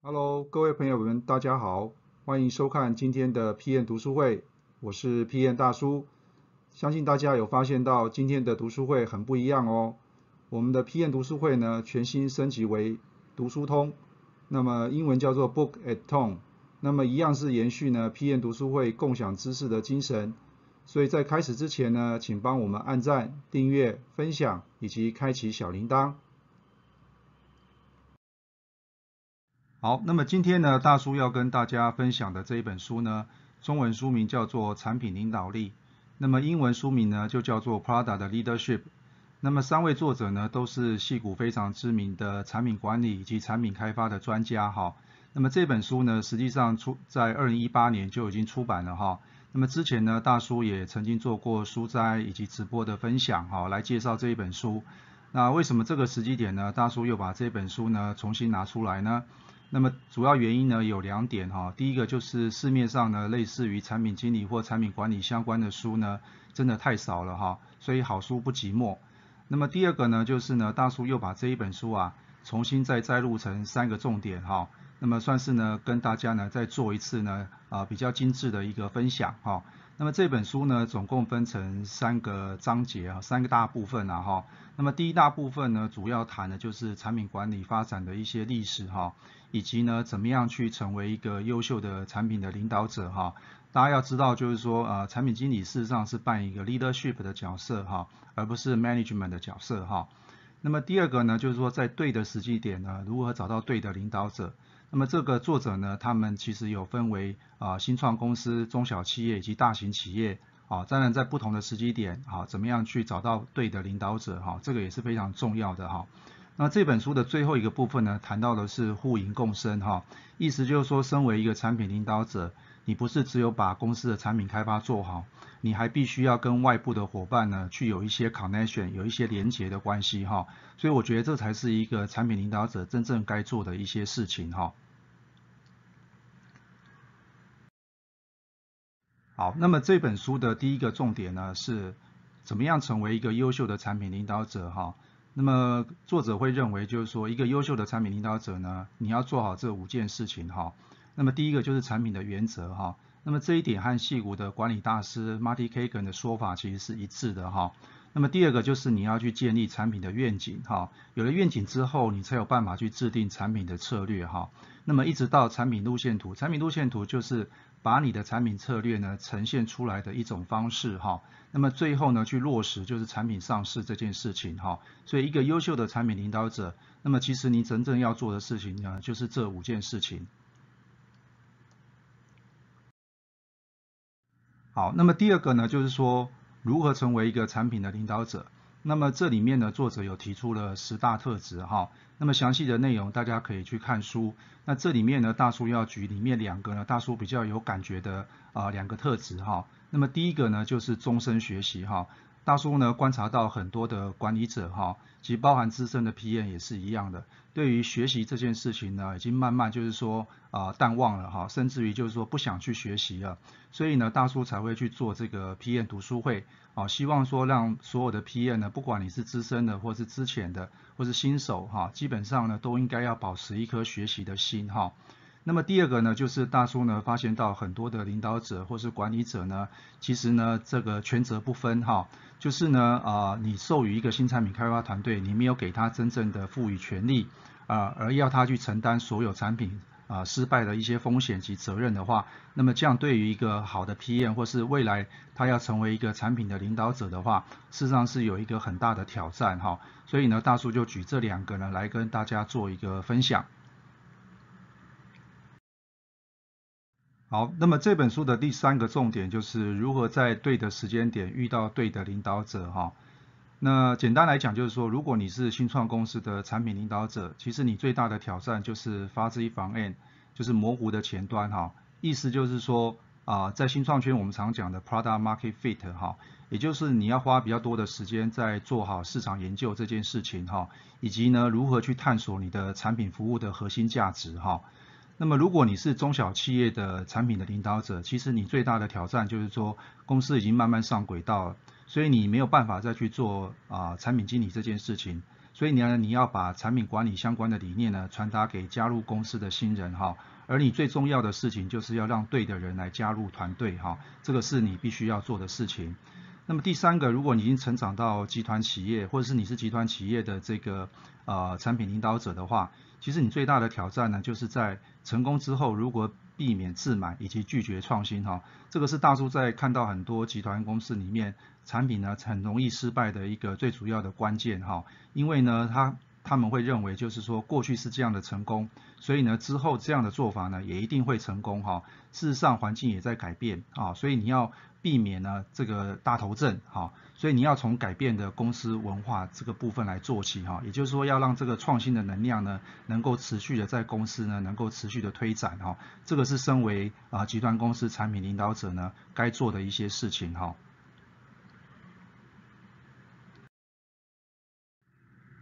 Hello，各位朋友们，大家好，欢迎收看今天的 PM 读书会，我是 PM 大叔。相信大家有发现到今天的读书会很不一样哦。我们的 PM 读书会呢，全新升级为读书通，那么英文叫做 Book at Home，那么一样是延续呢 PM 读书会共享知识的精神。所以在开始之前呢，请帮我们按赞、订阅、分享以及开启小铃铛。好，那么今天呢，大叔要跟大家分享的这一本书呢，中文书名叫做《产品领导力》，那么英文书名呢就叫做《Prada 的 Leadership》。那么三位作者呢都是戏谷非常知名的产品管理以及产品开发的专家哈。那么这本书呢，实际上出在二零一八年就已经出版了哈。那么之前呢，大叔也曾经做过书斋以及直播的分享哈，来介绍这一本书。那为什么这个时机点呢，大叔又把这本书呢重新拿出来呢？那么主要原因呢有两点哈，第一个就是市面上呢类似于产品经理或产品管理相关的书呢真的太少了哈，所以好书不寂寞。那么第二个呢就是呢大叔又把这一本书啊重新再摘录成三个重点哈，那么算是呢跟大家呢再做一次呢啊比较精致的一个分享哈。那么这本书呢，总共分成三个章节啊，三个大部分啊哈。那么第一大部分呢，主要谈的就是产品管理发展的一些历史哈，以及呢，怎么样去成为一个优秀的产品的领导者哈。大家要知道，就是说呃，产品经理事实上是扮演一个 leadership 的角色哈，而不是 management 的角色哈。那么第二个呢，就是说在对的时机点呢，如何找到对的领导者。那么这个作者呢，他们其实有分为啊新创公司、中小企业以及大型企业啊，当然在不同的时机点啊，怎么样去找到对的领导者哈，这个也是非常重要的哈。那这本书的最后一个部分呢，谈到的是互赢共生哈，意思就是说，身为一个产品领导者，你不是只有把公司的产品开发做好。你还必须要跟外部的伙伴呢，去有一些 connection，有一些连接的关系哈，所以我觉得这才是一个产品领导者真正该做的一些事情哈。好，那么这本书的第一个重点呢，是怎么样成为一个优秀的产品领导者哈。那么作者会认为就是说，一个优秀的产品领导者呢，你要做好这五件事情哈。那么第一个就是产品的原则哈。那么这一点和戏骨的管理大师 Marty Kagan 的说法其实是一致的哈。那么第二个就是你要去建立产品的愿景哈，有了愿景之后，你才有办法去制定产品的策略哈。那么一直到产品路线图，产品路线图就是把你的产品策略呢呈现出来的一种方式哈。那么最后呢去落实就是产品上市这件事情哈。所以一个优秀的产品领导者，那么其实你真正要做的事情呢就是这五件事情。好，那么第二个呢，就是说如何成为一个产品的领导者。那么这里面呢，作者有提出了十大特质哈。那么详细的内容大家可以去看书。那这里面呢，大叔要举里面两个呢，大叔比较有感觉的啊两个特质哈。那么第一个呢，就是终身学习哈。大叔呢观察到很多的管理者哈，其实包含资深的 PM 也是一样的，对于学习这件事情呢，已经慢慢就是说啊淡忘了哈，甚至于就是说不想去学习了，所以呢大叔才会去做这个 PM 读书会啊，希望说让所有的 PM 呢，不管你是资深的或是之前的或是新手哈，基本上呢都应该要保持一颗学习的心哈。那么第二个呢，就是大叔呢发现到很多的领导者或是管理者呢，其实呢这个权责不分哈，就是呢啊你授予一个新产品开发团队，你没有给他真正的赋予权利啊，而要他去承担所有产品啊失败的一些风险及责任的话，那么这样对于一个好的 PM 或是未来他要成为一个产品的领导者的话，事实上是有一个很大的挑战哈，所以呢大叔就举这两个呢来跟大家做一个分享。好，那么这本书的第三个重点就是如何在对的时间点遇到对的领导者哈。那简单来讲就是说，如果你是新创公司的产品领导者，其实你最大的挑战就是发之防 N，就是模糊的前端哈。意思就是说啊，在新创圈我们常讲的 product market fit 哈，也就是你要花比较多的时间在做好市场研究这件事情哈，以及呢如何去探索你的产品服务的核心价值哈。那么如果你是中小企业的产品的领导者，其实你最大的挑战就是说公司已经慢慢上轨道了，所以你没有办法再去做啊产品经理这件事情，所以呢，你要把产品管理相关的理念呢传达给加入公司的新人哈。而你最重要的事情就是要让对的人来加入团队哈，这个是你必须要做的事情。那么第三个，如果你已经成长到集团企业，或者是你是集团企业的这个呃产品领导者的话，其实你最大的挑战呢，就是在成功之后，如何避免自满以及拒绝创新哈，这个是大叔在看到很多集团公司里面产品呢很容易失败的一个最主要的关键哈，因为呢他他们会认为就是说过去是这样的成功，所以呢之后这样的做法呢也一定会成功哈，事实上环境也在改变啊，所以你要避免呢这个大头症哈。所以你要从改变的公司文化这个部分来做起哈，也就是说要让这个创新的能量呢，能够持续的在公司呢，能够持续的推展哈，这个是身为啊集团公司产品领导者呢该做的一些事情哈。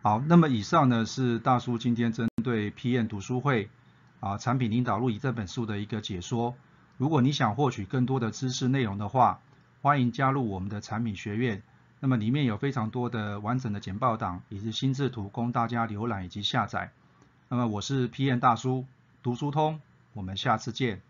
好，那么以上呢是大叔今天针对 PM 读书会啊产品领导录以这本书的一个解说。如果你想获取更多的知识内容的话，欢迎加入我们的产品学院，那么里面有非常多的完整的简报档以及心智图供大家浏览以及下载。那么我是 PM 大叔，读书通，我们下次见。